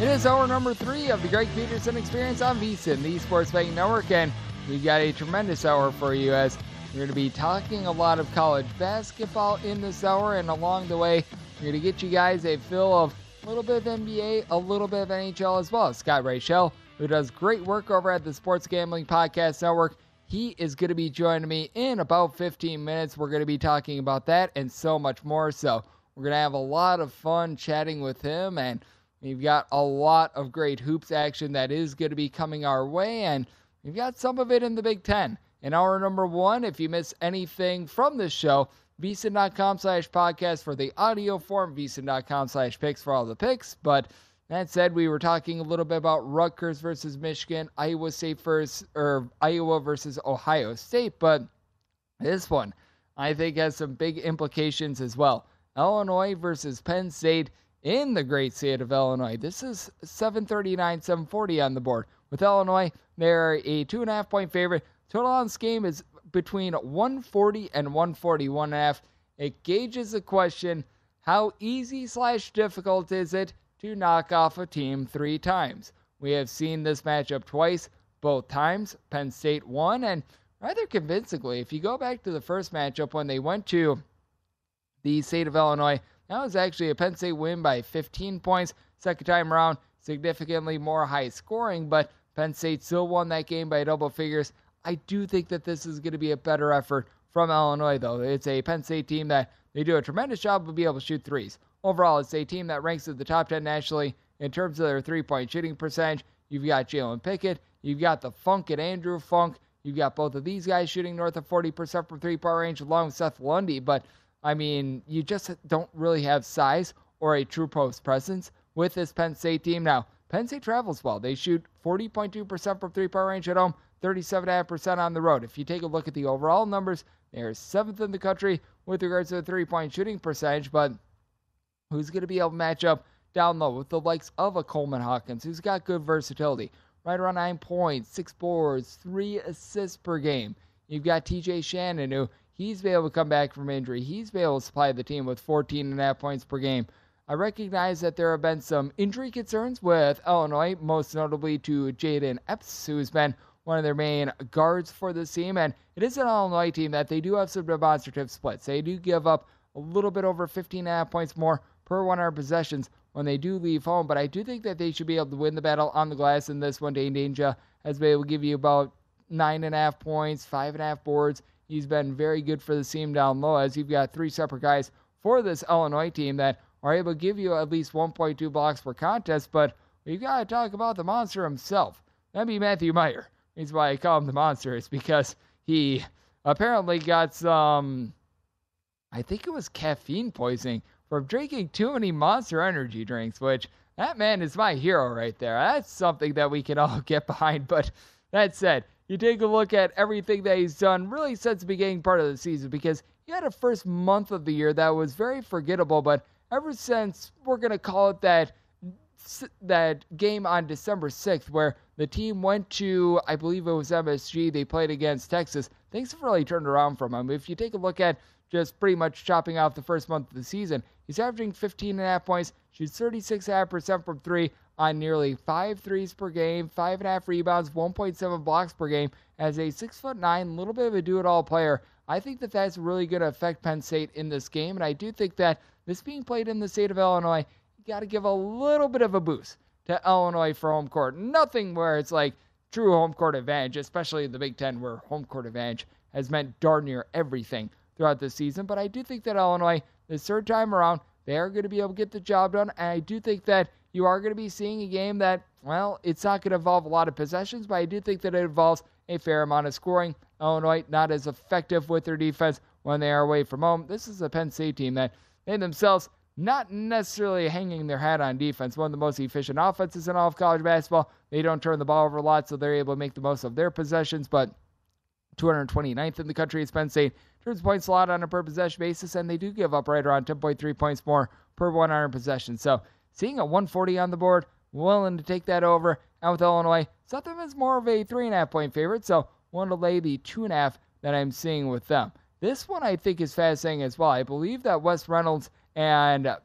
It is hour number three of the Greg Peterson Experience on VSIN, the Sports Betting Network, and we've got a tremendous hour for you as we're going to be talking a lot of college basketball in this hour, and along the way, we're going to get you guys a feel of a little bit of NBA, a little bit of NHL as well. Scott Reichel, who does great work over at the Sports Gambling Podcast Network, he is going to be joining me in about 15 minutes. We're going to be talking about that and so much more. So we're going to have a lot of fun chatting with him, and we've got a lot of great hoops action that is going to be coming our way, and we've got some of it in the Big Ten. In hour number one, if you miss anything from this show, vsin.com slash podcast for the audio form, vsin.com slash picks for all the picks. But that said, we were talking a little bit about Rutgers versus Michigan, Iowa State versus or Iowa versus Ohio State, but this one I think has some big implications as well. Illinois versus Penn State in the great state of Illinois. This is 739, 740 on the board. With Illinois, they're a two and a half point favorite. Total on this game is between 140 and 141 and a half. It gauges the question how easy slash difficult is it to knock off a team three times? We have seen this matchup twice. Both times, Penn State won, and rather convincingly. If you go back to the first matchup when they went to the state of Illinois, that was actually a Penn State win by 15 points. Second time around, significantly more high scoring, but Penn State still won that game by double figures. I do think that this is going to be a better effort from Illinois, though. It's a Penn State team that they do a tremendous job of being able to shoot threes. Overall, it's a team that ranks at the top 10 nationally in terms of their three point shooting percentage. You've got Jalen Pickett, you've got the Funk and Andrew Funk. You've got both of these guys shooting north of 40% from three point range, along with Seth Lundy. But I mean, you just don't really have size or a true post presence with this Penn State team. Now, Penn State travels well. They shoot 40.2% from three point range at home, 37.5% on the road. If you take a look at the overall numbers, they're seventh in the country with regards to the three point shooting percentage. But who's going to be able to match up down low with the likes of a Coleman Hawkins, who's got good versatility? Right around nine points, six boards, three assists per game. You've got TJ Shannon, who he's been able to come back from injury. He's been able to supply the team with 14 and a half points per game. I recognize that there have been some injury concerns with Illinois, most notably to Jayden Epps, who's been one of their main guards for this team. And it is an Illinois team that they do have some demonstrative splits. They do give up a little bit over 15 and a half points more per 100 possessions when they do leave home. But I do think that they should be able to win the battle on the glass in this one. Dain Dainja has been able to give you about nine and a half points, five and a half boards. He's been very good for the team down low as you've got three separate guys for this Illinois team that are able to give you at least 1.2 blocks per contest. But we've got to talk about the monster himself. That'd be Matthew Mayer. That's why I call him the monster, is because he apparently got some, I think it was caffeine poisoning from drinking too many monster energy drinks, which that man is my hero right there. That's something that we can all get behind. But that said, you take a look at everything that he's done really since the beginning part of the season because he had a first month of the year that was very forgettable, but ever since we're going to call it that that game on December 6th where the team went to I believe it was MSG they played against Texas things have really turned around from him. If you take a look at just pretty much chopping off the first month of the season he's averaging 15 and a half points shoots 36.5% from three on nearly five threes per game, five and a half rebounds, 1.7 blocks per game. As a six foot nine, little bit of a do-it-all player, I think that that's really going to affect Penn State in this game, and I do think that this being played in the state of Illinois, you got to give a little bit of a boost to Illinois for home court. Nothing where it's like true home court advantage, especially in the Big Ten, where home court advantage has meant darn near everything throughout the season. But I do think that Illinois, this third time around, they are going to be able to get the job done. And I do think that you are going to be seeing a game that, well, it's not going to involve a lot of possessions, but I do think that it involves a fair amount of scoring. Illinois not as effective with their defense when they are away from home. This is a Penn State team that they themselves not necessarily hanging their hat on defense. One of the most efficient offenses in all of college basketball. They don't turn the ball over a lot, so they're able to make the most of their possessions, but 229th in the country is Penn State. Turns points a lot on a per possession basis, and they do give up right around 10.3 points more per 100 possession. So seeing a 140 on the board, willing to take that over. And with Illinois, Southern is more of a three and a half point favorite, so want to lay the two and a half that I'm seeing with them. This one I think is fascinating as well. I believe that Wes Reynolds and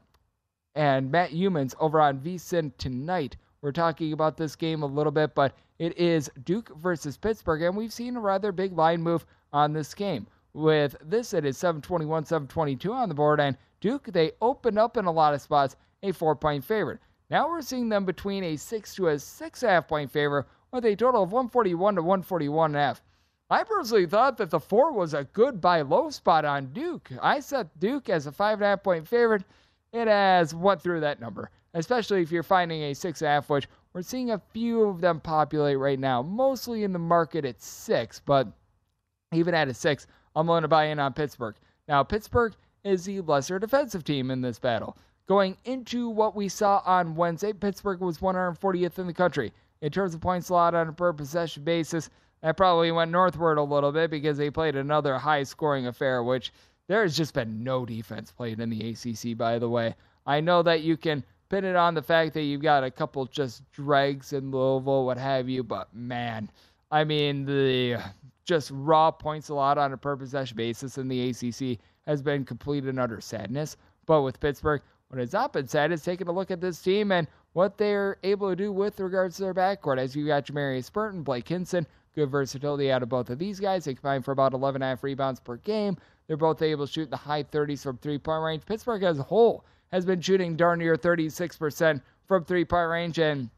and Matt Youmans over on VSIN tonight. We're talking about this game a little bit, but it is Duke versus Pittsburgh, and we've seen a rather big line move on this game. With this, it is 721, 722 on the board, and Duke, they open up in a lot of spots a four point favorite. Now we're seeing them between a six to a six and a half point favorite with a total of 141 to 141 and a half. I personally thought that the four was a good buy low spot on Duke. I set Duke as a five and a half point favorite. It has went through that number, especially if you're finding a six and a half, which we're seeing a few of them populate right now, mostly in the market at six, but even at a six, I'm willing to buy in on Pittsburgh. Now, Pittsburgh is the lesser defensive team in this battle. Going into what we saw on Wednesday, Pittsburgh was 140th in the country. In terms of points allowed on a per possession basis, that probably went northward a little bit because they played another high scoring affair, which there has just been no defense played in the ACC, by the way. I know that you can pin it on the fact that you've got a couple just dregs in Louisville, what have you, but man, I mean, the just raw points allowed on a per possession basis in the ACC has been complete and utter sadness. But with Pittsburgh, what not been said is taking a look at this team and what they're able to do with regards to their backcourt. As you got Jamarius Burton, Blake Hinson, good versatility out of both of these guys. They combine for about 11.5 rebounds per game. They're both able to shoot the high 30s from three point range. Pittsburgh as a whole has been shooting darn near 36% from three point range. And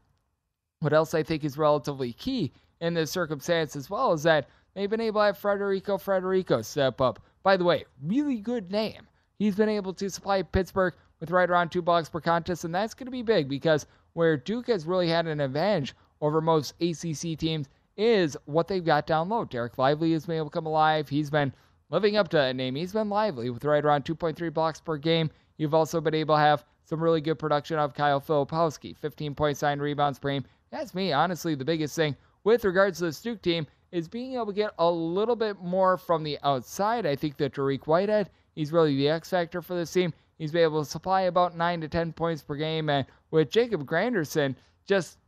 what else I think is relatively key in this circumstance as well is that they've been able to have Federiko Federiko step up. By the way, really good name. He's been able to supply Pittsburgh with right around two blocks per contest, and that's going to be big because where Duke has really had an advantage over most ACC teams is what they've got down low. Dereck Lively has been able to come alive. He's been living up to that name. He's been lively with right around 2.3 blocks per game. You've also been able to have some really good production of Kyle Filipowski, 15.9 rebounds per game. That's me, honestly, the biggest thing with regards to the Duke team is being able to get a little bit more from the outside. I think that Dariq Whitehead, he's really the X factor for this team. He's been able to supply about 9 to 10 points per game. And with Jacob Grandison just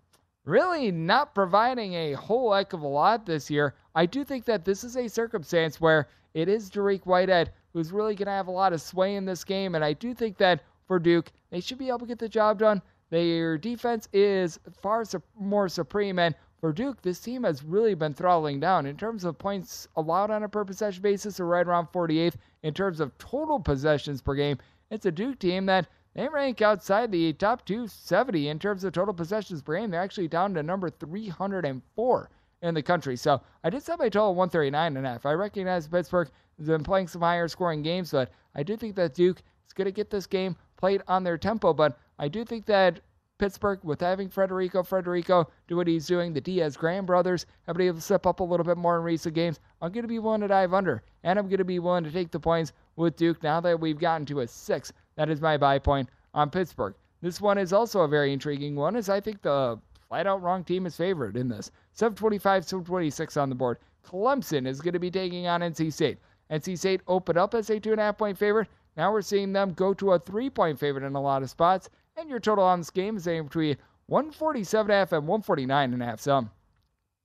really not providing a whole heck of a lot this year, I do think that this is a circumstance where it is Dariq Whitehead who's really going to have a lot of sway in this game. And I do think that for Duke, they should be able to get the job done. Their defense is far more supreme. And for Duke, this team has really been throttling down. In terms of points allowed on a per possession basis, they're right around 48th. In terms of total possessions per game, it's a Duke team that they rank outside the top 270 in terms of total possessions per game. They're actually down to number 304 in the country. So I did set my total 139 and a half. I recognize Pittsburgh has been playing some higher scoring games, but I do think that Duke is going to get this game played on their tempo. But I do think that Pittsburgh, with having Federiko Federiko do what he's doing, the Diaz Graham brothers have been able to step up a little bit more in recent games. I'm going to be willing to dive under, and I'm going to be willing to take the points with Duke now that we've gotten to a six. That is my buy point on Pittsburgh. This one is also a very intriguing one, as I think the flat out wrong team is favored in this. 725, 726 on the board. Clemson is going to be taking on NC State. NC State opened up as a two and a half point favorite. Now we're seeing them go to a three point favorite in a lot of spots. And your total on this game is anywhere between 147.5 and 149.5. So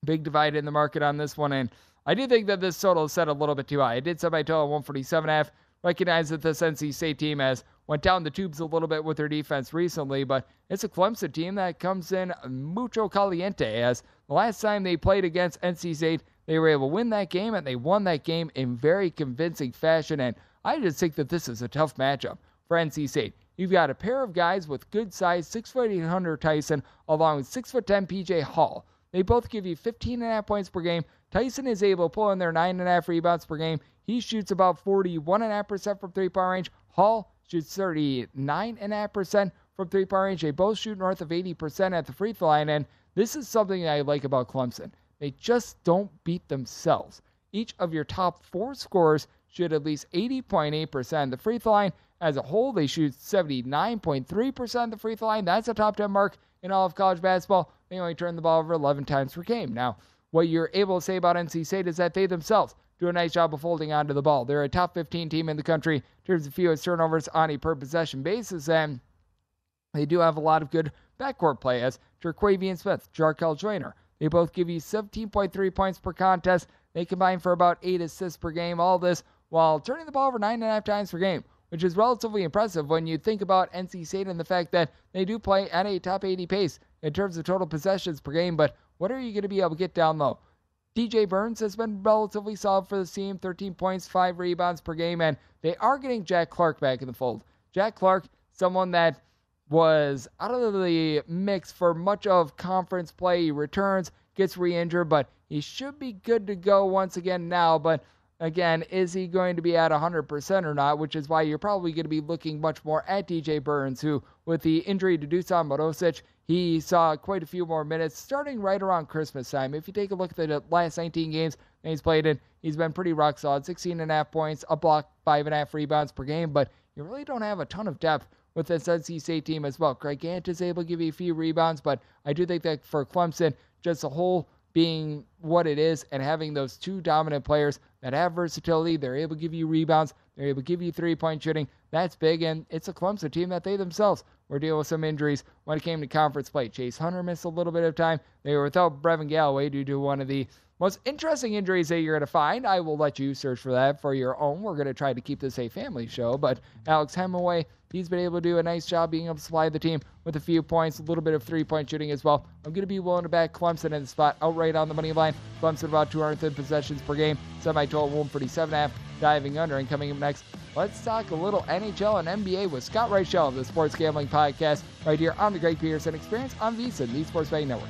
big divide in the market on this one. And I do think that this total is set a little bit too high. I did set my total 147.5. Recognize that this NC State team has went down the tubes a little bit with their defense recently, but it's a Clemson team that comes in mucho caliente. As the last time they played against NC State, they were able to win that game, and they won that game in very convincing fashion. And I just think that this is a tough matchup for NC State. You've got a pair of guys with good size, six foot eight Hunter Tyson, along with six foot ten PJ Hall. They both give you 15 and a half points per game. Tyson is able to pull in their nine and a half rebounds per game. He shoots about 41 and a half percent from three point range. Hall shoots 39 and a half percent from three point range. They both shoot north of 80 percent at the free throw line, and this is something I like about Clemson. They just don't beat themselves. Each of your top four scorers shoot at least 80.8% the free throw line. As a whole, they shoot 79.3% the free throw line. That's a top 10 mark in all of college basketball. They only turn the ball over 11 times per game. Now, what you're able to say about NC State is that they themselves do a nice job of holding onto the ball. They're a top 15 team in the country in terms of fewest turnovers on a per possession basis, and they do have a lot of good backcourt play as Terquavion Smith, Jarkel Joiner. They both give you 17.3 points per contest. They combine for about eight assists per game. All this while turning the ball over nine and a half times per game, which is relatively impressive when you think about NC State and the fact that they do play at a top 80 pace in terms of total possessions per game. But what are you going to be able to get down low? DJ Burns has been relatively solid for the team 13 points, 5 rebounds per game, and they are getting Jack Clark back in the fold. Jack Clark, someone that was out of the mix for much of conference play. He returns, gets re injured, but he should be good to go once again now. But again, is he going to be at 100% or not? Which is why you're probably going to be looking much more at DJ Burns, who, with the injury to Dusan Modosic, he saw quite a few more minutes starting right around Christmas time. If you take a look at the last 19 games that he's played in, he's been pretty rock solid 16 and a half points, a block, five and a half rebounds per game, but you really don't have a ton of depth with this NC State team as well. Greg Gantt is able to give you a few rebounds, but I do think that for Clemson, just a whole being what it is and having those two dominant players that have versatility. They're able to give you rebounds. They're able to give you three point shooting. That's big, and it's a Clemson team that they themselves were dealing with some injuries when it came to conference play. Chase Hunter missed a little bit of time. They were without Brevin Galloway due to one of the most interesting injuries that you're going to find. I will let you search for that for your own. We're going to try to keep this a family show, but Alex Hemenway, he's been able to do a nice job being able to supply the team with a few points, a little bit of three point shooting as well. I'm going to be willing to back Clemson in the spot outright on the money line. Clemson about 200 possessions per game, semi total 147.5, diving under. And coming up next, let's talk a little NHL and NBA with Scott Reichel of the Sports Gambling Podcast right here on the Greg Peterson Experience on VSiN, the Sports Betting Network.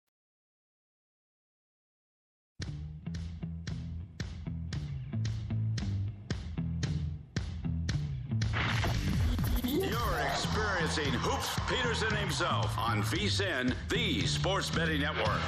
You're experiencing Hoops Peterson himself on VSIN, the Sports Betting Network.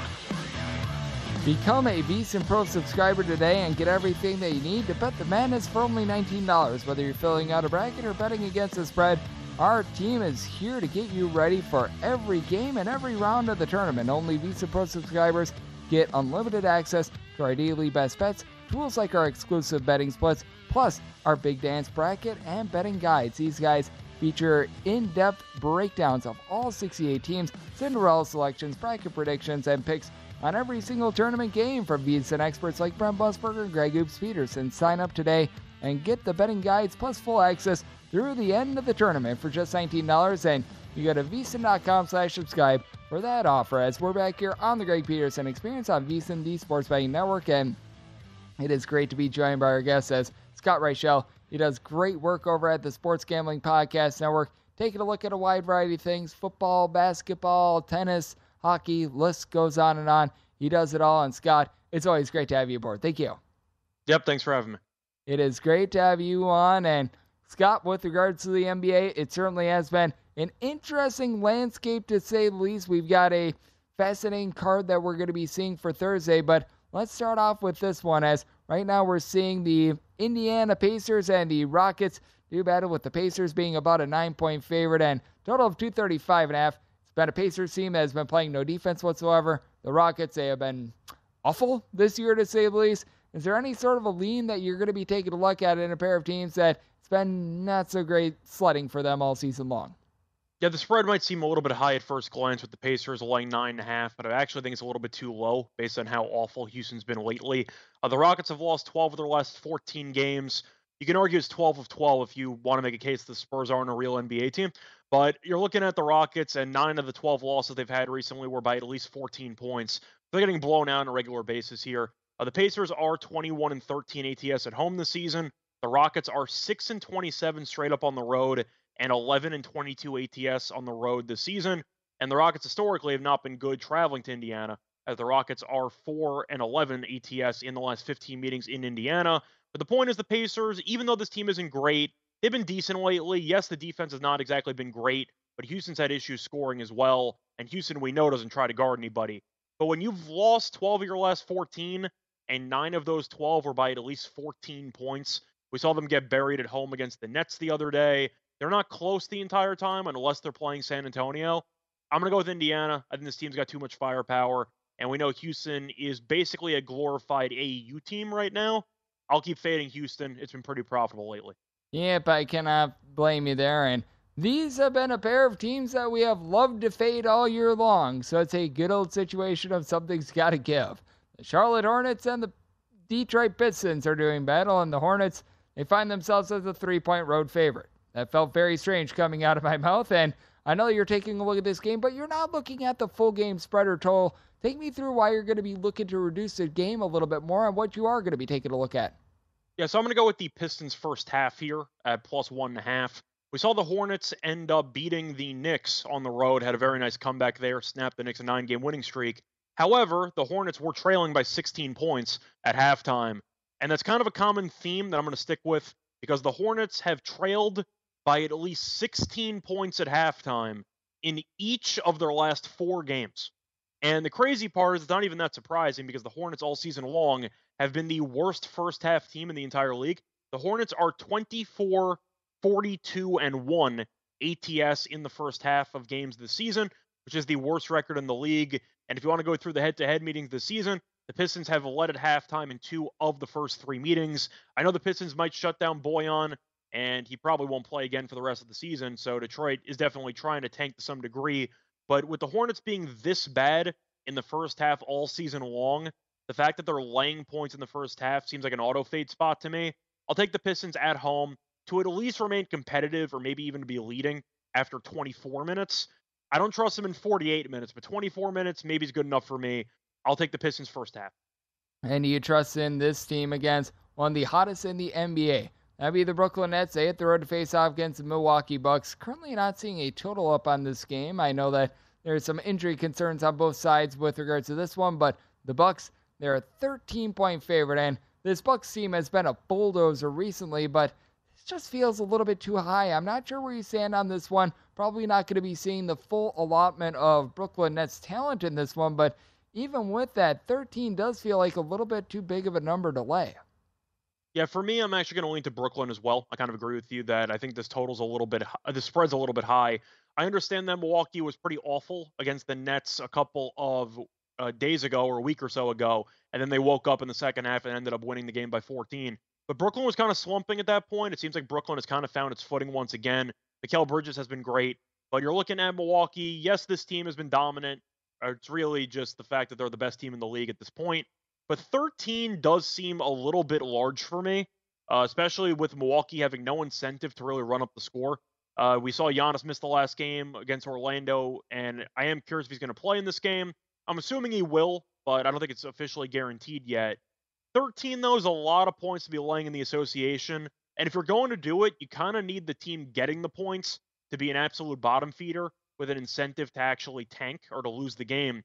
Become a VSiN Pro subscriber today and get everything that you need to bet the madness for only $19. Whether you're filling out a bracket or betting against the spread, our team is here to get you ready for every game and every round of the tournament. Only VSiN Pro subscribers get unlimited access to our daily best bets, tools like our exclusive betting splits, plus our big dance bracket and betting guides. These guys feature in-depth breakdowns of all 68 teams, Cinderella selections, bracket predictions, and picks on every single tournament game from VSiN experts like Brent Musburger and Greg Hoops Peterson. Sign up today and get the betting guides plus full access through the end of the tournament for just $19. And you go to vsin.com slash subscribe for that offer as we're back here on the Greg Peterson Experience on VSiN, the Sports Betting Network. And it is great to be joined by our guest as Scott Reichel. He does great work over at the Sports Gambling Podcast Network, taking a look at a wide variety of things football, basketball, tennis, hockey, list goes on and on. He does it all. And Scott, it's always great to have you aboard. Thank you. Yep, thanks for having me. It is great to have you on. And Scott, with regards to the NBA, it certainly has been an interesting landscape to say the least. We've got a fascinating card that we're going to be seeing for Thursday, but let's start off with this one as right now we're seeing the Indiana Pacers and the Rockets do battle with the Pacers being about a nine point favorite and total of 235 and a half. It's been a Pacers team that has been playing no defense whatsoever. The Rockets, they have been awful this year to say the least. Is there any sort of a lean that you're going to be taking a look at in a pair of teams that it's been not so great sledding for them all season long? Yeah, the spread might seem a little bit high at first glance with the Pacers laying nine and a half, but I actually think it's a little bit too low based on how awful Houston's been lately. Uh, the Rockets have lost 12 of their last 14 games. You can argue it's 12 of 12 if you want to make a case the Spurs aren't a real NBA team, but you're looking at the Rockets, and nine of the 12 losses they've had recently were by at least 14 points. They're getting blown out on a regular basis here. Uh, the Pacers are 21 and 13 ATS at home this season. The Rockets are 6 and 27 straight up on the road and 11 and 22 ATS on the road this season. And the Rockets historically have not been good traveling to Indiana, as the Rockets are 4 and 11 ATS in the last 15 meetings in Indiana. But the point is, the Pacers, even though this team isn't great, they've been decent lately. Yes, the defense has not exactly been great, but Houston's had issues scoring as well. And Houston, we know, doesn't try to guard anybody. But when you've lost 12 of your last 14, and nine of those 12 were by at least 14 points, we saw them get buried at home against the Nets the other day. They're not close the entire time unless they're playing San Antonio. I'm going to go with Indiana. I think this team's got too much firepower. And we know Houston is basically a glorified AAU team right now. I'll keep fading Houston. It's been pretty profitable lately. Yep, I cannot blame you there. And these have been a pair of teams that we have loved to fade all year long, so it's a good old situation of something's got to give. The Charlotte Hornets and the Detroit Pistons are doing battle, and the Hornets, they find themselves as a three point road favorite. That felt very strange coming out of my mouth, and I know you're taking a look at this game, but you're not looking at the full game spread or total. Take me through why you're going to be looking to reduce the game a little bit more and what you are going to be taking a look at. Yeah, so I'm going to go with the Pistons first half here at plus one and a half. We saw the Hornets end up beating the Knicks on the road, had a very nice comeback there, snapped the Knicks a nine game winning streak. However, the Hornets were trailing by 16 points at halftime. And that's kind of a common theme that I'm going to stick with because the Hornets have trailed by at least 16 points at halftime in each of their last four games. And the crazy part is it's not even that surprising because the Hornets all season long have been the worst first half team in the entire league. The Hornets are 24, 42, and 1 ATS in the first half of games this season, which is the worst record in the league. And if you want to go through the head to head meetings this season, the Pistons have led at halftime in two of the first three meetings. I know the Pistons might shut down Bojan, and he probably won't play again for the rest of the season. So Detroit is definitely trying to tank to some degree. But with the Hornets being this bad in the first half all season long, the fact that they're laying points in the first half seems like an auto fade spot to me. I'll take the Pistons at home to at least remain competitive or maybe even to be leading after 24 minutes. I don't trust them in 48 minutes, but 24 minutes maybe is good enough for me. I'll take the Pistons first half. And you trust in this team against one of the hottest in the NBA. That'd be the Brooklyn Nets. They hit the road to face off against the Milwaukee Bucks. Currently not seeing a total up on this game. I know that there's some injury concerns on both sides with regards to this one, but the Bucks, they're a 13 point favorite, and this Bucks team has been a bulldozer recently, but it just feels a little bit too high. I'm not sure where you stand on this one. Probably not going to be seeing the full allotment of Brooklyn Nets talent in this one, but even with that, 13 does feel like a little bit too big of a number to lay. Yeah, for me, I'm actually going to lean to Brooklyn as well. I kind of agree with you that I think this total's a little bit, the spread's a little bit high. I understand that Milwaukee was pretty awful against the Nets a couple of uh, days ago or a week or so ago, and then they woke up in the second half and ended up winning the game by 14. But Brooklyn was kind of slumping at that point. It seems like Brooklyn has kind of found its footing once again. Mikal Bridges has been great, but you're looking at Milwaukee. Yes, this team has been dominant. It's really just the fact that they're the best team in the league at this point. But 13 does seem a little bit large for me, uh, especially with Milwaukee having no incentive to really run up the score. Uh, we saw Giannis miss the last game against Orlando, and I am curious if he's going to play in this game. I'm assuming he will, but I don't think it's officially guaranteed yet. 13, though, is a lot of points to be laying in the association. And if you're going to do it, you kind of need the team getting the points to be an absolute bottom feeder with an incentive to actually tank or to lose the game.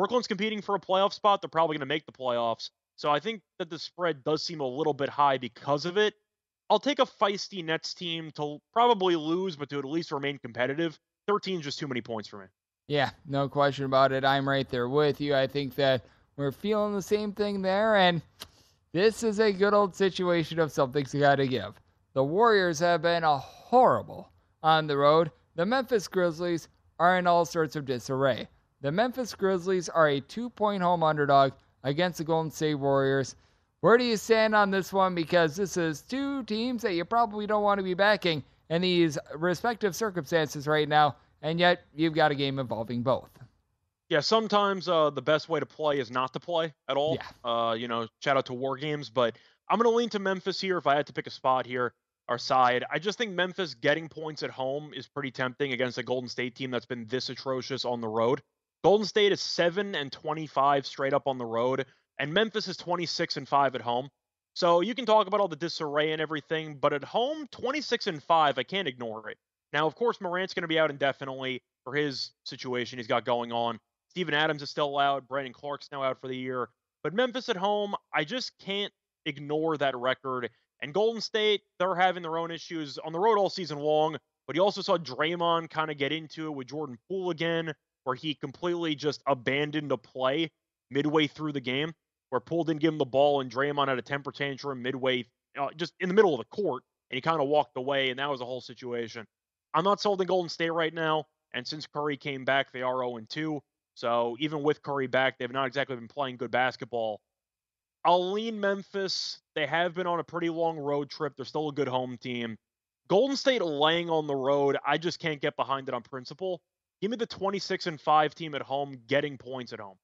Brooklyn's competing for a playoff spot. They're probably going to make the playoffs. So I think that the spread does seem a little bit high because of it. I'll take a feisty Nets team to probably lose, but to at least remain competitive. 13 is just too many points for me. Yeah, no question about it. I'm right there with you. I think that we're feeling the same thing there, and this is a good old situation of something's got to give. The Warriors have been a horrible on the road. The Memphis Grizzlies are in all sorts of disarray. The Memphis Grizzlies are a two point home underdog against the Golden State Warriors. Where do you stand on this one? Because this is two teams that you probably don't want to be backing in these respective circumstances right now, and yet you've got a game involving both. Yeah, sometimes uh, the best way to play is not to play at all. Yeah. Uh, you know, shout out to War Games, but I'm going to lean to Memphis here if I had to pick a spot here, our side. I just think Memphis getting points at home is pretty tempting against a Golden State team that's been this atrocious on the road. Golden State is 7 and 25 straight up on the road, and Memphis is 26 and 5 at home. So you can talk about all the disarray and everything, but at home, 26 and 5, I can't ignore it. Now, of course, Morant's going to be out indefinitely for his situation he's got going on. Steven Adams is still out. Brandon Clarke's now out for the year. But Memphis at home, I just can't ignore that record. And Golden State, they're having their own issues on the road all season long. But you also saw Draymond kind of get into it with Jordan Poole again where he completely just abandoned a play midway through the game, where Poole didn't give him the ball and Draymond had a temper tantrum midway, uh, just in the middle of the court, and he kind of walked away, and that was a whole situation. I'm not sold in Golden State right now, and since Curry came back, they are 0 2. So even with Curry back, they've not exactly been playing good basketball. I'll lean Memphis. They have been on a pretty long road trip. They're still a good home team. Golden State laying on the road, I just can't get behind it on principle. Give me the 26 and 5 team at home getting points at home.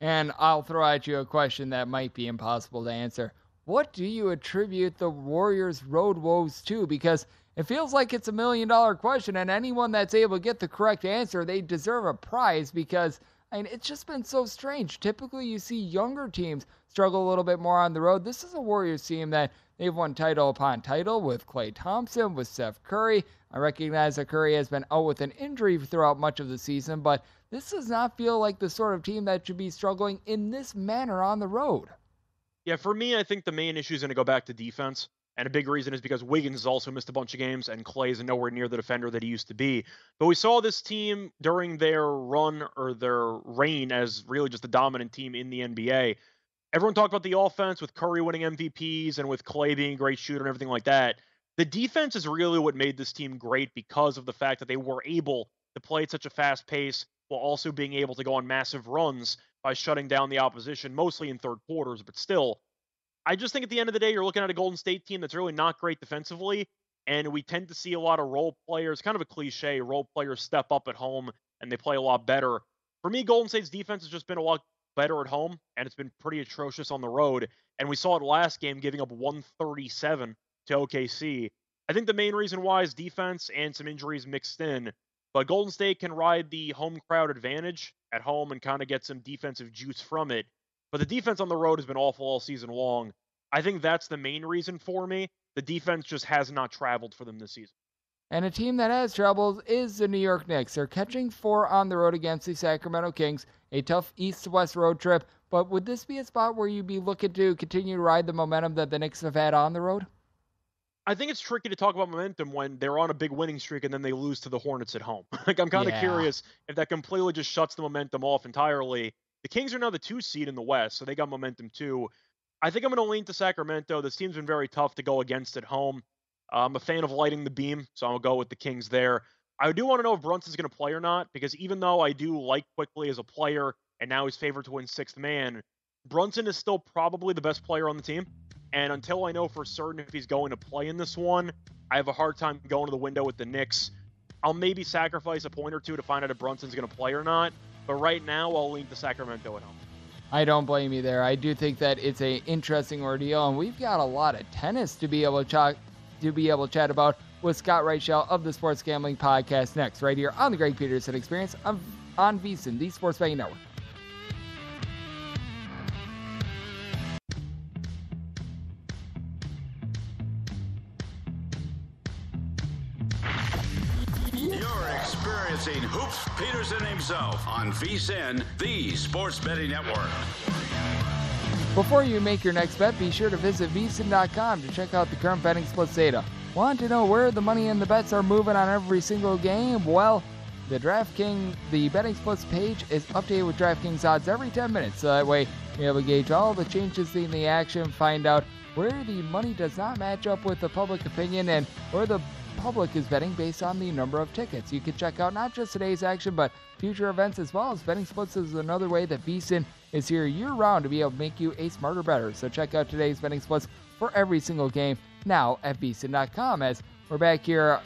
And I'll throw at you a question that might be impossible to answer. What do you attribute the Warriors' road woes to? Because it feels like it's a million dollar question, and anyone that's able to get the correct answer, they deserve a prize because Mean, it's just been so strange. Typically, you see younger teams struggle a little bit more on the road. This is a Warriors team that they've won title upon title with Klay Thompson, with Steph Curry. I recognize that Curry has been out with an injury throughout much of the season, but this does not feel like the sort of team that should be struggling in this manner on the road. Yeah, for me, I think the main issue is going to go back to defense. And a big reason is because Wiggins has also missed a bunch of games, and Klay is nowhere near the defender that he used to be. But we saw this team during their run or their reign as really just a dominant team in the NBA. Everyone talked about the offense with Curry winning MVPs and with Klay being a great shooter and everything like that. The defense is really what made this team great because of the fact that they were able to play at such a fast pace while also being able to go on massive runs by shutting down the opposition, mostly in third quarters, but still I just think at the end of the day, you're looking at a Golden State team that's really not great defensively. And we tend to see a lot of role players, kind of a cliche, role players step up at home and they play a lot better. For me, Golden State's defense has just been a lot better at home, and it's been pretty atrocious on the road. And we saw it last game, giving up 137 to OKC. I think the main reason why is defense and some injuries mixed in. But Golden State can ride the home crowd advantage at home and kind of get some defensive juice from it. But the defense on the road has been awful all season long. I think that's the main reason for me. The defense just has not traveled for them this season. And a team that has troubles is the New York Knicks. They're catching four on the road against the Sacramento Kings, a tough east to west road trip. But would this be a spot where you'd be looking to continue to ride the momentum that the Knicks have had on the road? I think it's tricky to talk about momentum when they're on a big winning streak and then they lose to the Hornets at home. like I'm kind of yeah. curious if that completely just shuts the momentum off entirely. The Kings are now the two seed in the West, so they got momentum too. I think I'm going to lean to Sacramento. This team's been very tough to go against at home. Uh, I'm a fan of lighting the beam, so I'll go with the Kings there. I do want to know if Brunson's going to play or not, because even though I do like Quickley as a player, and now he's favored to win sixth man, Brunson is still probably the best player on the team. And until I know for certain if he's going to play in this one, I have a hard time going to the window with the Knicks. I'll maybe sacrifice a point or two to find out if Brunson's going to play or not. But right now, I'll lean to Sacramento at home. I don't blame you there. I do think that it's a interesting ordeal, and we've got a lot of tennis to be able to talk, to be able to chat about with Scott Reichel of the Sports Gambling Podcast next, right here on the Greg Peterson Experience on, on VSiN, the Sports Betting Network. Peterson himself on VSiN, the Sports Betting Network. Before you make your next bet, be sure to visit VSiN.com to check out the current betting splits data. Want to know where the money and the bets are moving on every single game? Well, the DraftKings, the betting splits page is updated with DraftKings odds every 10 minutes. So that way, you're able to gauge all the changes in the action, find out where the money does not match up with the public opinion, and where the public is betting based on the number of tickets. You can check out not just today's action, but future events as well as betting splits is another way that VSiN is here year round to be able to make you a smarter better. So check out today's betting splits for every single game now at VSiN.com as we're back here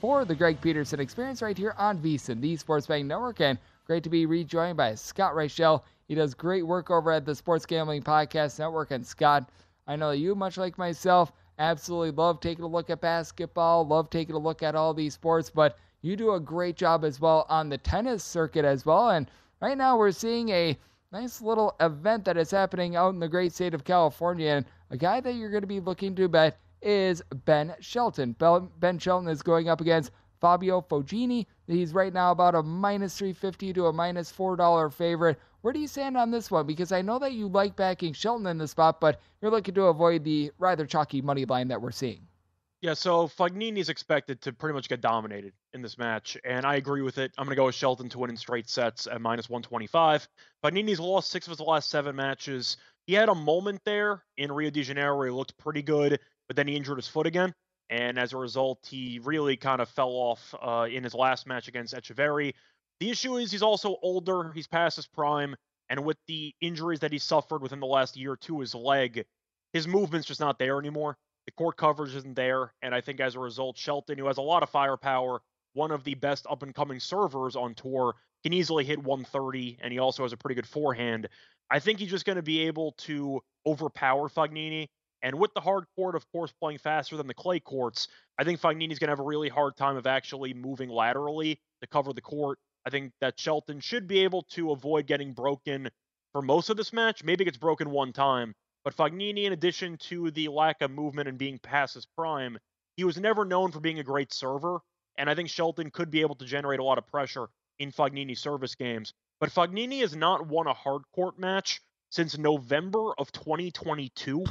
for the Greg Peterson experience right here on VSiN, the Sports Betting Network. And great to be rejoined by Scott Reichel. He does great work over at the Sports Gambling Podcast Network. And Scott, I know you, much like myself, Absolutely love taking a look at basketball, love taking a look at all these sports, but you do a great job as well on the tennis circuit as well. And right now we're seeing a nice little event that is happening out in the great state of California. And a guy that you're going to be looking to bet is Ben Shelton. Ben Shelton is going up against Fabio Fognini. He's right now about a minus 350 to a minus $4 favorite. Where do you stand on this one? Because I know that you like backing Shelton in the spot, but you're looking to avoid the rather chalky money line that we're seeing. Yeah, so Fognini's expected to pretty much get dominated in this match, and I agree with it. I'm going to go with Shelton to win in straight sets at minus 125. Fognini's lost six of his last seven matches. He had a moment there in Rio de Janeiro where he looked pretty good, but then he injured his foot again, and as a result, he really kind of fell off uh, in his last match against Etcheverry. The issue is he's also older, he's past his prime, and with the injuries that he suffered within the last year to his leg, his movement's just not there anymore. The court coverage isn't there, and I think as a result, Shelton, who has a lot of firepower, one of the best up and coming servers on tour, can easily hit 130, and he also has a pretty good forehand. I think he's just going to be able to overpower Fognini. And with the hard court, of course, playing faster than the clay courts, I think Fognini's going to have a really hard time of actually moving laterally to cover the court. I think that Shelton should be able to avoid getting broken for most of this match. Maybe it gets broken one time, but Fognini, in addition to the lack of movement and being past his prime, he was never known for being a great server. And I think Shelton could be able to generate a lot of pressure in Fognini's service games. But Fognini has not won a hard court match since November of 2022.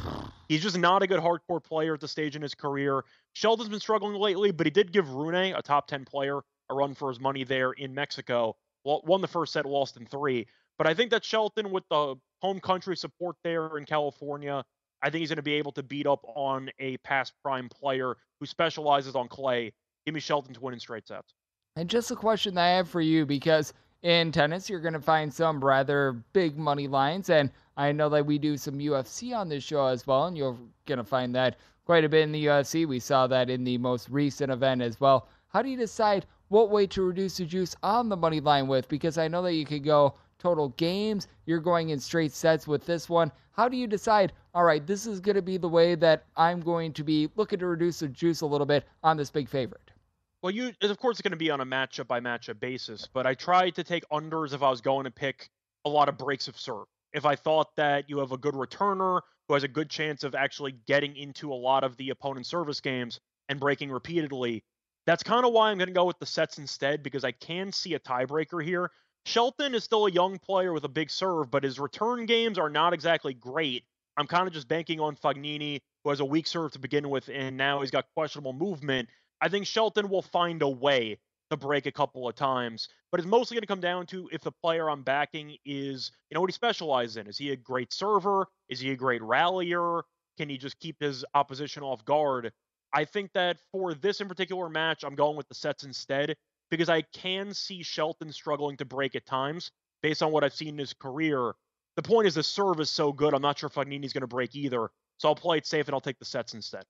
He's just not a good hard court player at the stage in his career. Shelton's been struggling lately, but he did give Rune, a top 10 player, a run for his money there in Mexico. Won the first set, lost in three. But I think that Shelton, with the home country support there in California, I think he's going to be able to beat up on a past prime player who specializes on clay. Give me Shelton to win in straight sets. And just a question that I have for you because in tennis, you're going to find some rather big money lines. And I know that we do some UFC on this show as well, and you're going to find that quite a bit in the UFC. We saw that in the most recent event as well. How do you decide what way to reduce the juice on the money line with? Because I know that you could go total games, you're going in straight sets with this one. How do you decide, all right, this is going to be the way that I'm going to be looking to reduce the juice a little bit on this big favorite? Well, you of course it's going to be on a matchup by matchup basis, but I tried to take unders if I was going to pick a lot of breaks of serve. If I thought that you have a good returner who has a good chance of actually getting into a lot of the opponent's service games and breaking repeatedly, that's kind of why I'm going to go with the sets instead because I can see a tiebreaker here. Shelton is still a young player with a big serve, but his return games are not exactly great. I'm kind of just banking on Fognini, who has a weak serve to begin with, and now he's got questionable movement. I think Shelton will find a way to break a couple of times, but it's mostly going to come down to if the player I'm backing is, you know, what he specializes in. Is he a great server? Is he a great rallier? Can he just keep his opposition off guard? I think that for this in particular match, I'm going with the sets instead because I can see Shelton struggling to break at times based on what I've seen in his career. The point is the serve is so good, I'm not sure if Fognini's going to break either. So I'll play it safe and I'll take the sets instead.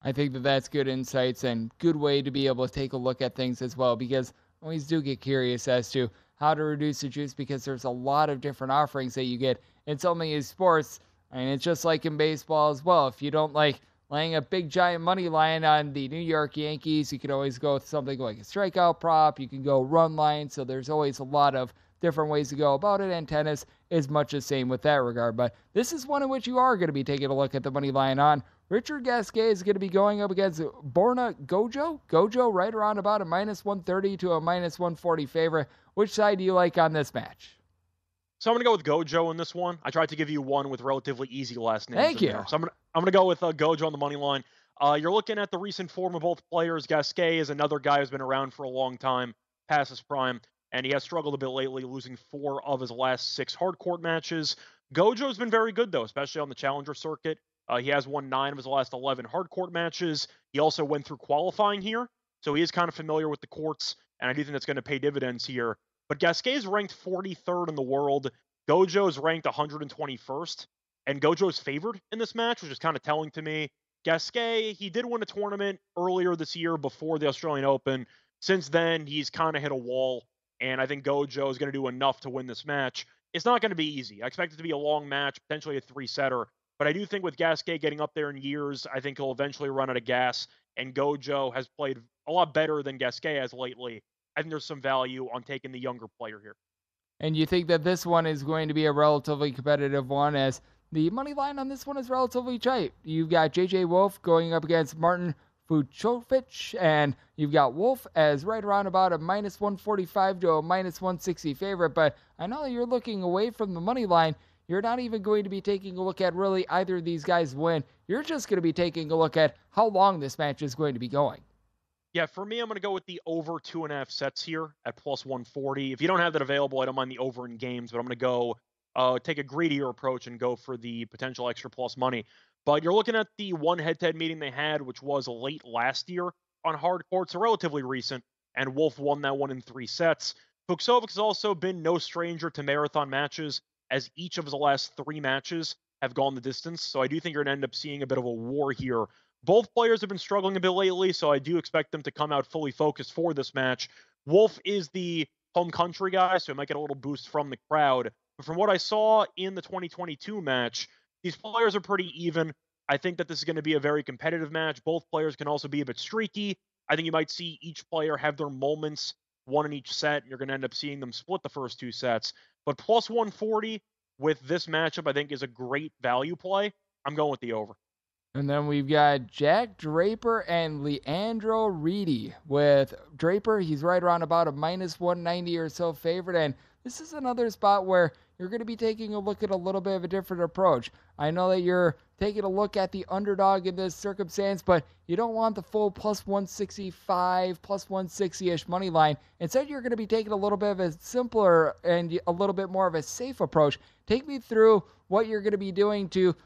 I think that that's good insights and good way to be able to take a look at things as well because I always do get curious as to how to reduce the juice because there's a lot of different offerings that you get in so many sports. And it's just like in baseball as well. If you don't like laying a big giant money line on the New York Yankees, you can always go with something like a strikeout prop. You can go run line. So there's always a lot of different ways to go about it. And tennis is much the same with that regard. But this is one in which you are going to be taking a look at the money line on. Richard Gasquet is going to be going up against Borna Gojo. Gojo right around about a minus 130 to a minus 140 favorite. Which side do you like on this match? So I'm going to go with Gojo in this one. I tried to give you one with relatively easy last names. Thank you. There. So I'm to, I'm to go with uh, Gojo on the money line. Uh, you're looking at the recent form of both players. Gasquet is another guy who's been around for a long time, past his prime, and he has struggled a bit lately, losing four of his last six hard court matches. Gojo's been very good, though, especially on the challenger circuit. Uh, he has won nine of his last 11 hard court matches. He also went through qualifying here, so he is kind of familiar with the courts, and I do think that's going to pay dividends here. But Gasquet is ranked 43rd in the world. Gojo is ranked 121st, and Gojo's favored in this match, which is kind of telling to me. Gasquet, he did win a tournament earlier this year before the Australian Open. Since then, he's kind of hit a wall, and I think Gojo is going to do enough to win this match. It's not going to be easy. I expect it to be a long match, potentially a three setter. But I do think with Gasquet getting up there in years, I think he'll eventually run out of gas. And Gojo has played a lot better than Gasquet has lately. I think there's some value on taking the younger player here. And you think that this one is going to be a relatively competitive one as the money line on this one is relatively tight. You've got JJ Wolf going up against Martin Fucsovics, and you've got Wolf as right around about a minus 145 to a minus 160 favorite. But I know you're looking away from the money line you're not even going to be taking a look at really either of these guys win. You're just going to be taking a look at how long this match is going to be going. Yeah, for me, I'm going to go with the over two and a half sets here at plus 140. If you don't have that available, I don't mind the over in games, but I'm going to go uh, take a greedier approach and go for the potential extra plus money. But you're looking at the one head-to-head meeting they had, which was late last year on hard court, so relatively recent, and Wolf won that one in three sets. Fucsovics has also been no stranger to marathon matches as each of his last three matches have gone the distance. So I do think you're going to end up seeing a bit of a war here. Both players have been struggling a bit lately, so I do expect them to come out fully focused for this match. Wolf is the home country guy, so he might get a little boost from the crowd. But from what I saw in the 2022 match, these players are pretty even. I think that this is going to be a very competitive match. Both players can also be a bit streaky. I think you might see each player have their moments, one in each set. You're going to end up seeing them split the first two sets. But plus 140 with this matchup, I think, is a great value play. I'm going with the over. And then we've got Jack Draper and Leandro Riedi. With Draper, he's right around about a minus 190 or so favorite. And this is another spot where you're going to be taking a look at a little bit of a different approach. I know that you're taking a look at the underdog in this circumstance, but you don't want the full plus 165, plus 160 ish money line. Instead, you're going to be taking a little bit of a simpler and a little bit more of a safe approach. Take me through what you're going to be doing to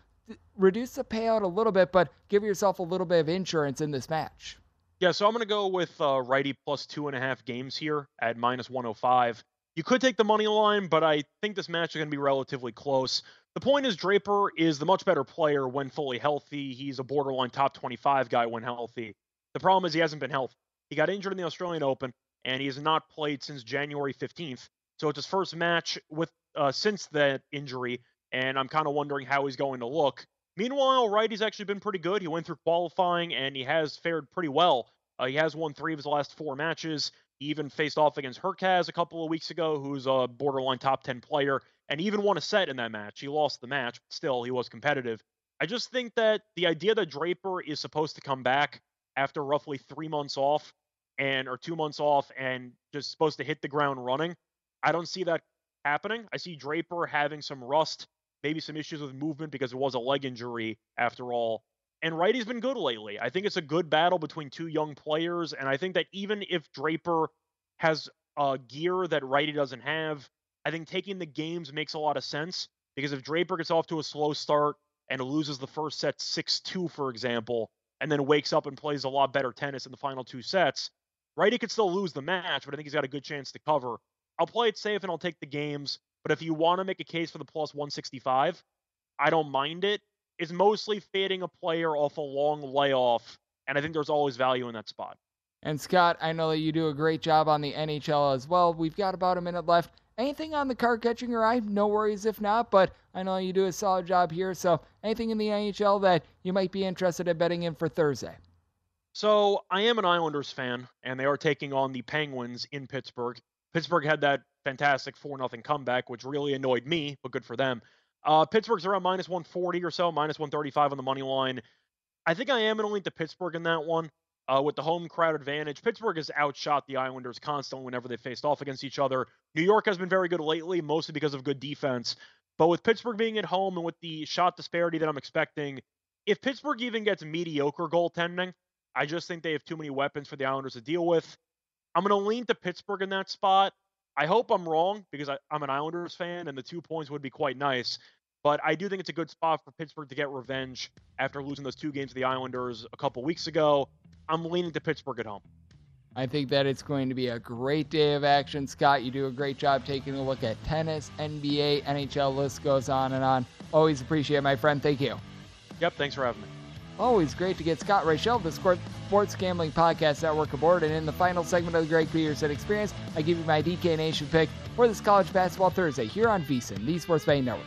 reduce the payout a little bit, but give yourself a little bit of insurance in this match. Yeah, so I'm going to go with uh, righty plus two and a half games here at minus 105. You could take the money line, but I think this match is going to be relatively close. The point is, Draper is the much better player when fully healthy. He's a borderline top 25 guy when healthy. The problem is he hasn't been healthy. He got injured in the Australian Open, and he has not played since January 15th. So it's his first match with uh, since that injury, and I'm kind of wondering how he's going to look. Meanwhile, Righty's actually been pretty good. He went through qualifying and he has fared pretty well. Uh, he has won three of his last four matches. He even faced off against Hurkacz a couple of weeks ago, who's a borderline top 10 player, and even won a set in that match. He lost the match, but still, he was competitive. I just think that the idea that Draper is supposed to come back after roughly three months off and or two months off and just supposed to hit the ground running, I don't see that happening. I see Draper having some rust maybe some issues with movement because it was a leg injury after all. And Righty's been good lately. I think it's a good battle between two young players. And I think that even if Draper has a gear that Righty doesn't have, I think taking the games makes a lot of sense because if Draper gets off to a slow start and loses the first set 6 2, for example, and then wakes up and plays a lot better tennis in the final two sets, Righty could still lose the match, but I think he's got a good chance to cover. I'll play it safe and I'll take the games. But if you want to make a case for the plus 165, I don't mind it. It's mostly fading a player off a long layoff, and I think there's always value in that spot. And Scott, I know that you do a great job on the NHL as well. We've got about a minute left. Anything on the card catching your eye? No worries if not, but I know you do a solid job here. So, anything in the NHL that you might be interested in betting in for Thursday? So, I am an Islanders fan, and they are taking on the Penguins in Pittsburgh. Pittsburgh had that fantastic 4 0 comeback, which really annoyed me, but good for them. Uh, Pittsburgh's around minus 140 or so, minus 135 on the money line. I think I am going to lean to Pittsburgh in that one uh, with the home crowd advantage. Pittsburgh has outshot the Islanders constantly whenever they faced off against each other. New York has been very good lately, mostly because of good defense. But with Pittsburgh being at home and with the shot disparity that I'm expecting, if Pittsburgh even gets mediocre goaltending, I just think they have too many weapons for the Islanders to deal with. I'm going to lean to Pittsburgh in that spot. I hope I'm wrong because I, am an Islanders fan and the two points would be quite nice. But I do think it's a good spot for Pittsburgh to get revenge after losing those two games to the Islanders a couple weeks ago. I'm leaning to Pittsburgh at home. I think that it's going to be a great day of action. Scott, you do a great job taking a look at tennis, NBA, NHL, list goes on and on. Always appreciate it, my friend. Thank you. Yep, thanks for having me. Always great to get Scott Reichel, the Sports Gambling Podcast Network aboard. And in the final segment of the Greg Peterson Experience, I give you my DK Nation pick for this college basketball Thursday here on VSIN, the Sports Betting Network.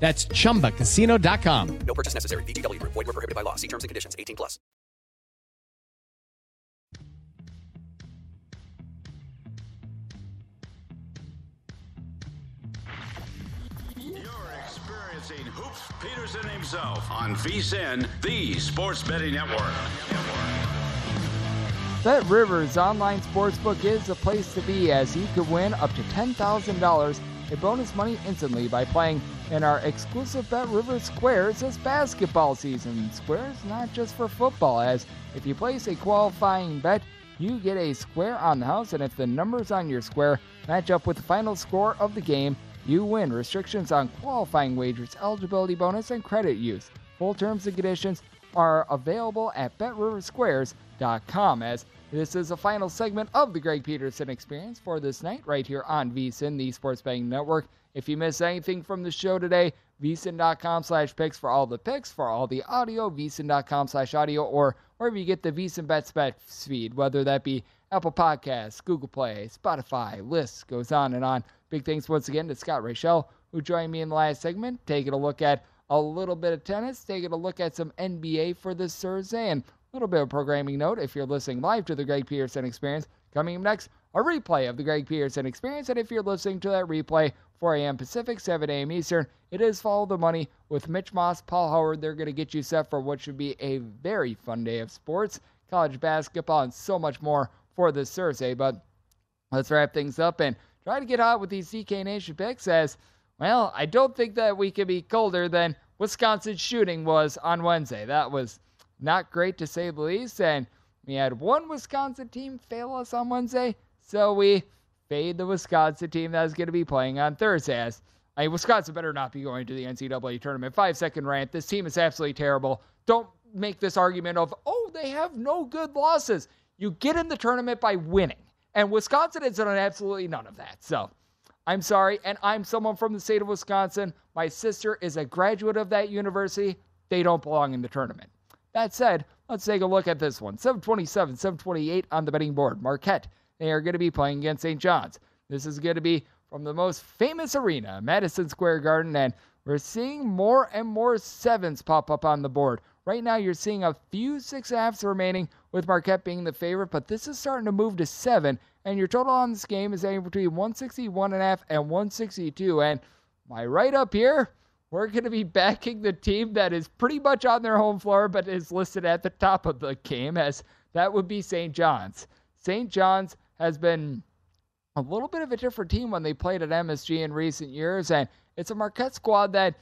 That's chumbacasino.com. No purchase necessary. VGW Group. Void were prohibited by law. See terms and conditions. 18 plus. You're experiencing Hoops Peterson himself on VSIN, the Sports Betting Network. Bet Rivers Online Sportsbook is the place to be as you could win up to $10,000 in bonus money instantly by playing in our exclusive Bet Rivers Squares this basketball season. Squares not just for football, as if you place a qualifying bet, you get a square on the house, and if the numbers on your square match up with the final score of the game, you win. Restrictions on qualifying wagers, eligibility bonus, and credit use. Full terms and conditions are available at BetRiverSquares.com. As this is the final segment of the Greg Peterson Experience for this night, right here on VSIN, the Sports Betting Network. If you miss anything from the show today, vsin.com slash picks for all the picks, for all the audio, vsin.com slash audio, or wherever you get the VSIN Bets Bet feed, whether that be Apple Podcasts, Google Play, Spotify, lists, goes on and on. Big thanks once again to Scott Reichel, who joined me in the last segment, taking a look at a little bit of tennis, taking a look at some NBA for this Thursday, and a little bit of programming note if you're listening live to the Greg Peterson Experience. Coming up next, a replay of the Greg Peterson Experience, and if you're listening to that replay, 4 a.m. Pacific, 7 a.m. Eastern, it is Follow the Money with Mitch Moss, Paul Howard. They're going to get you set for what should be a very fun day of sports, college basketball, and so much more for this Thursday. But let's wrap things up and try to get hot with these DK Nation picks as, well, I don't think that we can be colder than Wisconsin's shooting was on Wednesday. That was not great to say the least. And we had one Wisconsin team fail us on Wednesday, so we fade the Wisconsin team that is going to be playing on Thursday. As I mean, Wisconsin better not be going to the NCAA tournament. Five second rant. This team is absolutely terrible. Don't make this argument of, oh, they have no good losses. You get in the tournament by winning. And Wisconsin has done absolutely none of that. So I'm sorry. And I'm someone from the state of Wisconsin. My sister is a graduate of that university. They don't belong in the tournament. That said, let's take a look at this one 727, 728 on the betting board. Marquette, they are going to be playing against St. John's. This is going to be from the most famous arena, Madison Square Garden, and we're seeing more and more sevens pop up on the board. Right now, you're seeing a few six halfs remaining, with Marquette being the favorite, but this is starting to move to seven, and your total on this game is anywhere between 161 and a half and 162. And my right up here, we're going to be backing the team that is pretty much on their home floor, but is listed at the top of the game, as that would be St. John's. St. John's has been a little bit of a different team when they played at MSG in recent years, and it's a Marquette squad that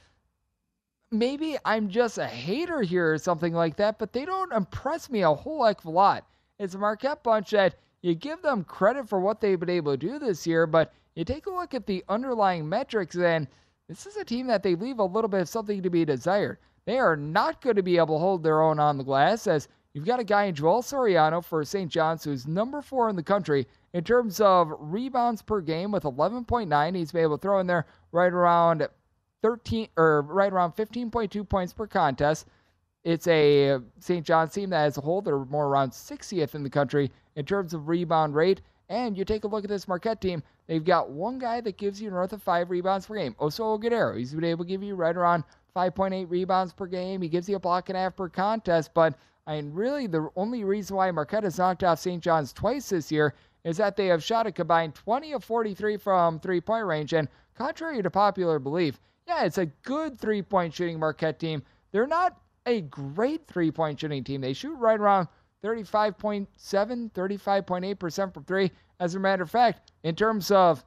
maybe I'm just a hater here or something like that, but they don't impress me a whole heck of a lot. It's a Marquette bunch that you give them credit for what they've been able to do this year, but you take a look at the underlying metrics, and this is a team that they leave a little bit of something to be desired. They are not going to be able to hold their own on the glass as you've got a guy in Joel Soriano for St. John's who's number four in the country in terms of rebounds per game with 11.9. He's been able to throw in there right around 13 or right around 15.2 points per contest. It's a St. John's team that as a whole, they're more around 60th in the country in terms of rebound rate. And you take a look at this Marquette team, they've got one guy that gives you north of five rebounds per game. Oso Ighodaro. He's been able to give you right around 5.8 rebounds per game. He gives you a block and a half per contest. But I mean, really, the only reason why Marquette has knocked off St. John's twice this year is that they have shot a combined 20 of 43 from three point range. And contrary to popular belief, yeah, it's a good three point shooting Marquette team. They're not a great three point shooting team. They shoot right around 35.7, 35.8% from three. As a matter of fact, in terms of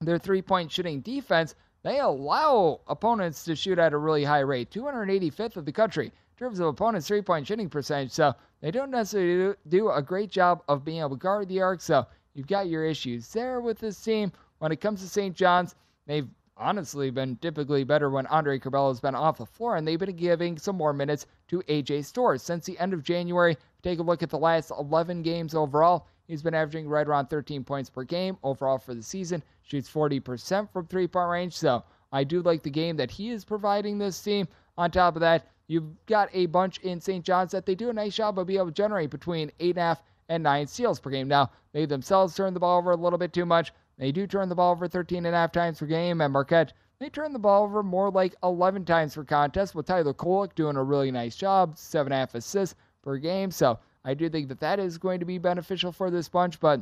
their three point shooting defense, they allow opponents to shoot at a really high rate, 285th of the country in terms of opponents' three point shooting percentage. So they don't necessarily do a great job of being able to guard the arc. So you've got your issues there with this team. When it comes to St. John's, they've honestly been typically better when Andre Curbelo has been off the floor, and they've been giving some more minutes to AJ Storrs. Since the end of January, take a look at the last 11 games overall. He's been averaging right around 13 points per game overall for the season, shoots 40% from three point range. So I do like the game that he is providing this team. On top of that, you've got a bunch in St. John's that they do a nice job of being able to generate between 8.5 and 9 steals per game. Now, they themselves turn the ball over a little bit too much. They do turn the ball over 13 and a half times per game. And Marquette, they turn the ball over more like 11 times per contest, with Tyler Kolek doing a really nice job, seven and a half assists per game. So I do think that that is going to be beneficial for this bunch. But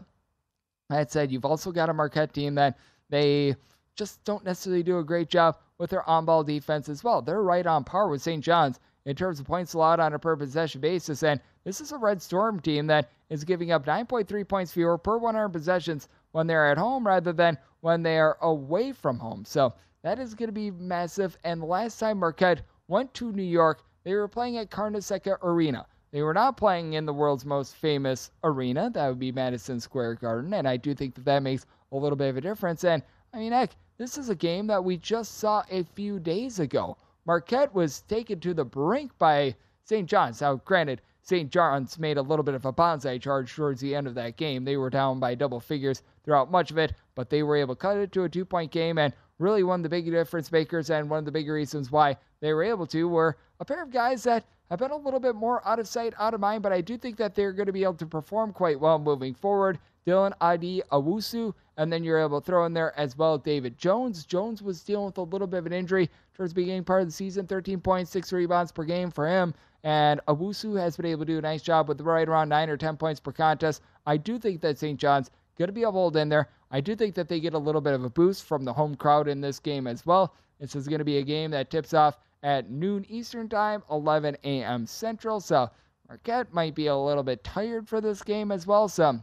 that said, you've also got a Marquette team that they just don't necessarily do a great job with their on ball defense as well. They're right on par with St. John's in terms of points allowed on a per possession basis. And this is a Red Storm team that is giving up 9.3 points fewer per 100 possessions when they're at home rather than when they are away from home. So that is going to be massive. And last time Marquette went to New York, they were playing at Carnesecca Arena. They were not playing in the world's most famous arena. That would be Madison Square Garden. And I do think that that makes a little bit of a difference. And I mean, heck, this is a game that we just saw a few days ago. Marquette was taken to the brink by St. John's. Now, granted, St. John's made a little bit of a bonsai charge towards the end of that game. They were down by double figures throughout much of it, but they were able to cut it to a two point game. And really, one of the big difference makers and one of the big reasons why they were able to were a pair of guys that have been a little bit more out of sight, out of mind, but I do think that they're going to be able to perform quite well moving forward. Dylan Addae-Wusu, and then you're able to throw in there as well David Jones. Jones was dealing with a little bit of an injury towards the beginning part of the season, 13.6 rebounds per game for him. And Awusu has been able to do a nice job with right around 9 or 10 points per contest. I do think that St. John's going to be able to hold in there. I do think that they get a little bit of a boost from the home crowd in this game as well. This is going to be a game that tips off at noon Eastern Time, 11 a.m. Central. So Marquette might be a little bit tired for this game as well. So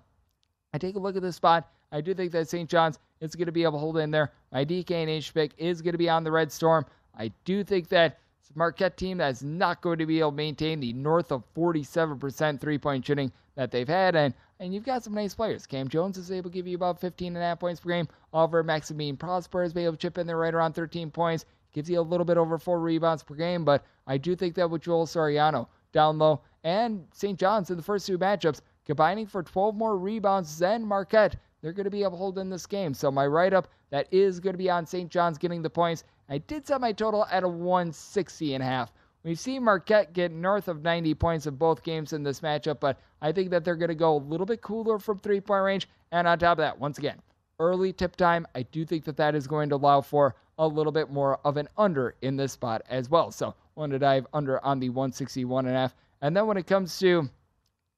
I take a look at this spot. I do think that St. John's is going to be able to hold in there. My DK Nation pick is going to be on the Red Storm. I do think that Marquette team that's not going to be able to maintain the north of 47% three point shooting that they've had. And and you've got some nice players. Cam Jones is able to give you about 15 and a half points per game. Olivier-Maxence Prosper been able to chip in there right around 13 points. Gives you a little bit over four rebounds per game. But I do think that with Joel Soriano down low and St. John's in the first two matchups, combining for 12 more rebounds than Marquette, they're going to be able to hold in this game. So my write up that is going to be on St. John's getting the points. I did set my total at a 160 and a half. We've seen Marquette get north of 90 points in both games in this matchup, but I think that they're going to go a little bit cooler from three point range. And on top of that, once again, early tip time, I do think that that is going to allow for a little bit more of an under in this spot as well. So, want to dive under on the 161 and a half. And then when it comes to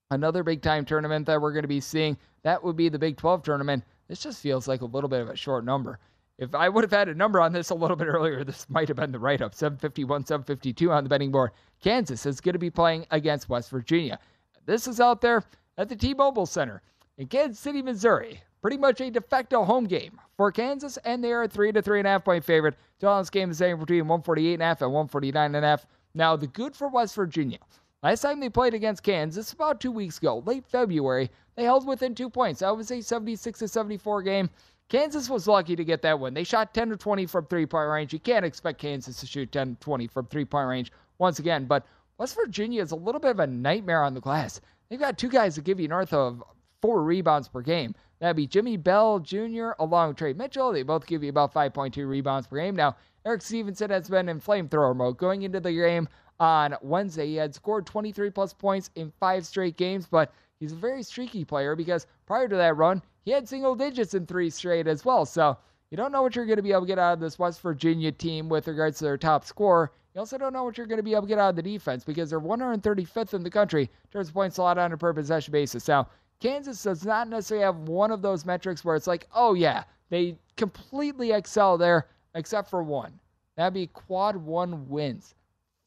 another big time tournament that we're going to be seeing, that would be the Big 12 tournament. This just feels like a little bit of a short number. If I would have had a number on this a little bit earlier, this might have been the write up 751, 752 on the betting board. Kansas is going to be playing against West Virginia. This is out there at the T Mobile Center in Kansas City, Missouri. Pretty much a de facto home game for Kansas, and they are a three to three and a half point favorite. This game is saying between 148 and a half and 149 and a half. Now, the good for West Virginia. Last time they played against Kansas, about two weeks ago, late February, they held within two points. That was a 76 to 74 game. Kansas was lucky to get that win. They shot 10 to 20 from three point range. You can't expect Kansas to shoot 10 to 20 from three point range once again, but West Virginia is a little bit of a nightmare on the glass. They've got two guys that give you north of four rebounds per game. That'd be Jimmy Bell Jr. along with Tre Mitchell. They both give you about 5.2 rebounds per game. Now, Erik Stevenson has been in flamethrower mode going into the game on Wednesday. He had scored 23 plus points in five straight games, but he's a very streaky player because prior to that run, he had single digits in three straight as well. So you don't know what you're going to be able to get out of this West Virginia team with regards to their top scorer. You also don't know what you're going to be able to get out of the defense because they're 135th in the country in terms of points allowed on a per possession basis. Now, Kansas does not necessarily have one of those metrics where it's like, oh, yeah, they completely excel there except for one. That'd be quad one wins,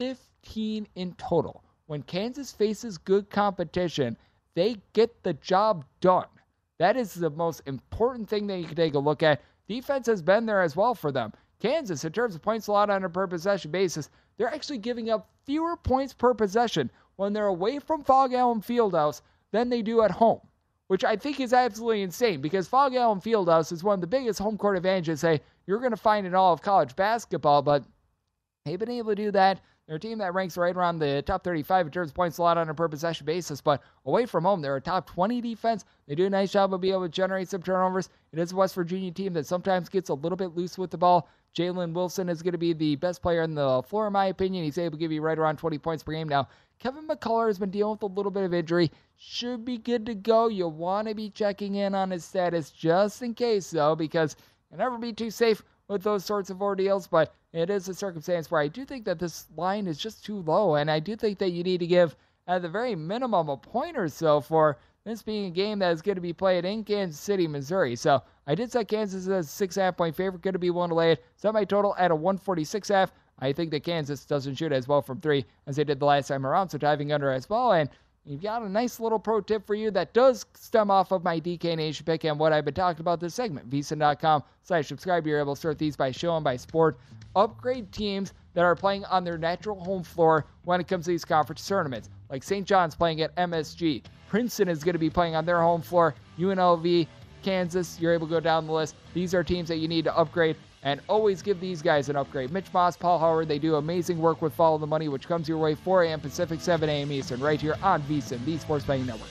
15 in total. When Kansas faces good competition, they get the job done. That is the most important thing that you can take a look at. Defense has been there as well for them. Kansas, in terms of points allowed on a per possession basis, they're actually giving up fewer points per possession when they're away from Phog Allen Fieldhouse than they do at home, which I think is absolutely insane because Phog Allen Fieldhouse is one of the biggest home court advantages say you're going to find in all of college basketball, but they've been able to do that. They're a team that ranks right around the top 35 in terms of points allowed on a per possession basis, but away from home, they're a top 20 defense. They do a nice job of being able to generate some turnovers. It is a West Virginia team that sometimes gets a little bit loose with the ball. Jalen Wilson is going to be the best player on the floor, in my opinion. He's able to give you right around 20 points per game. Now, Kevin McCullar has been dealing with a little bit of injury. Should be good to go. You'll want to be checking in on his status just in case, though, because you'll never be too safe with those sorts of ordeals. But it is a circumstance where I do think that this line is just too low, and I do think that you need to give, at the very minimum, a point or so for this being a game that is going to be played in Kansas City, Missouri. So I did set Kansas as a six half point favorite. Going to be one to lay it. Set my total at a 146 half. I think that Kansas doesn't shoot as well from three as they did the last time around, so diving under as well. And you've got a nice little pro tip for you that does stem off of my DK Nation pick and what I've been talking about this segment. VSiN.com slash subscribe. You're able to sort these by show and by sport. Upgrade teams that are playing on their natural home floor when it comes to these conference tournaments. Like St. John's playing at MSG. Princeton is going to be playing on their home floor. UNLV, Kansas, you're able to go down the list. These are teams that you need to upgrade and always give these guys an upgrade. Mitch Moss, Paul Howard, they do amazing work with Follow the Money, which comes your way 4 a.m. Pacific, 7 a.m. Eastern, right here on VSiN, the Sports Betting Network.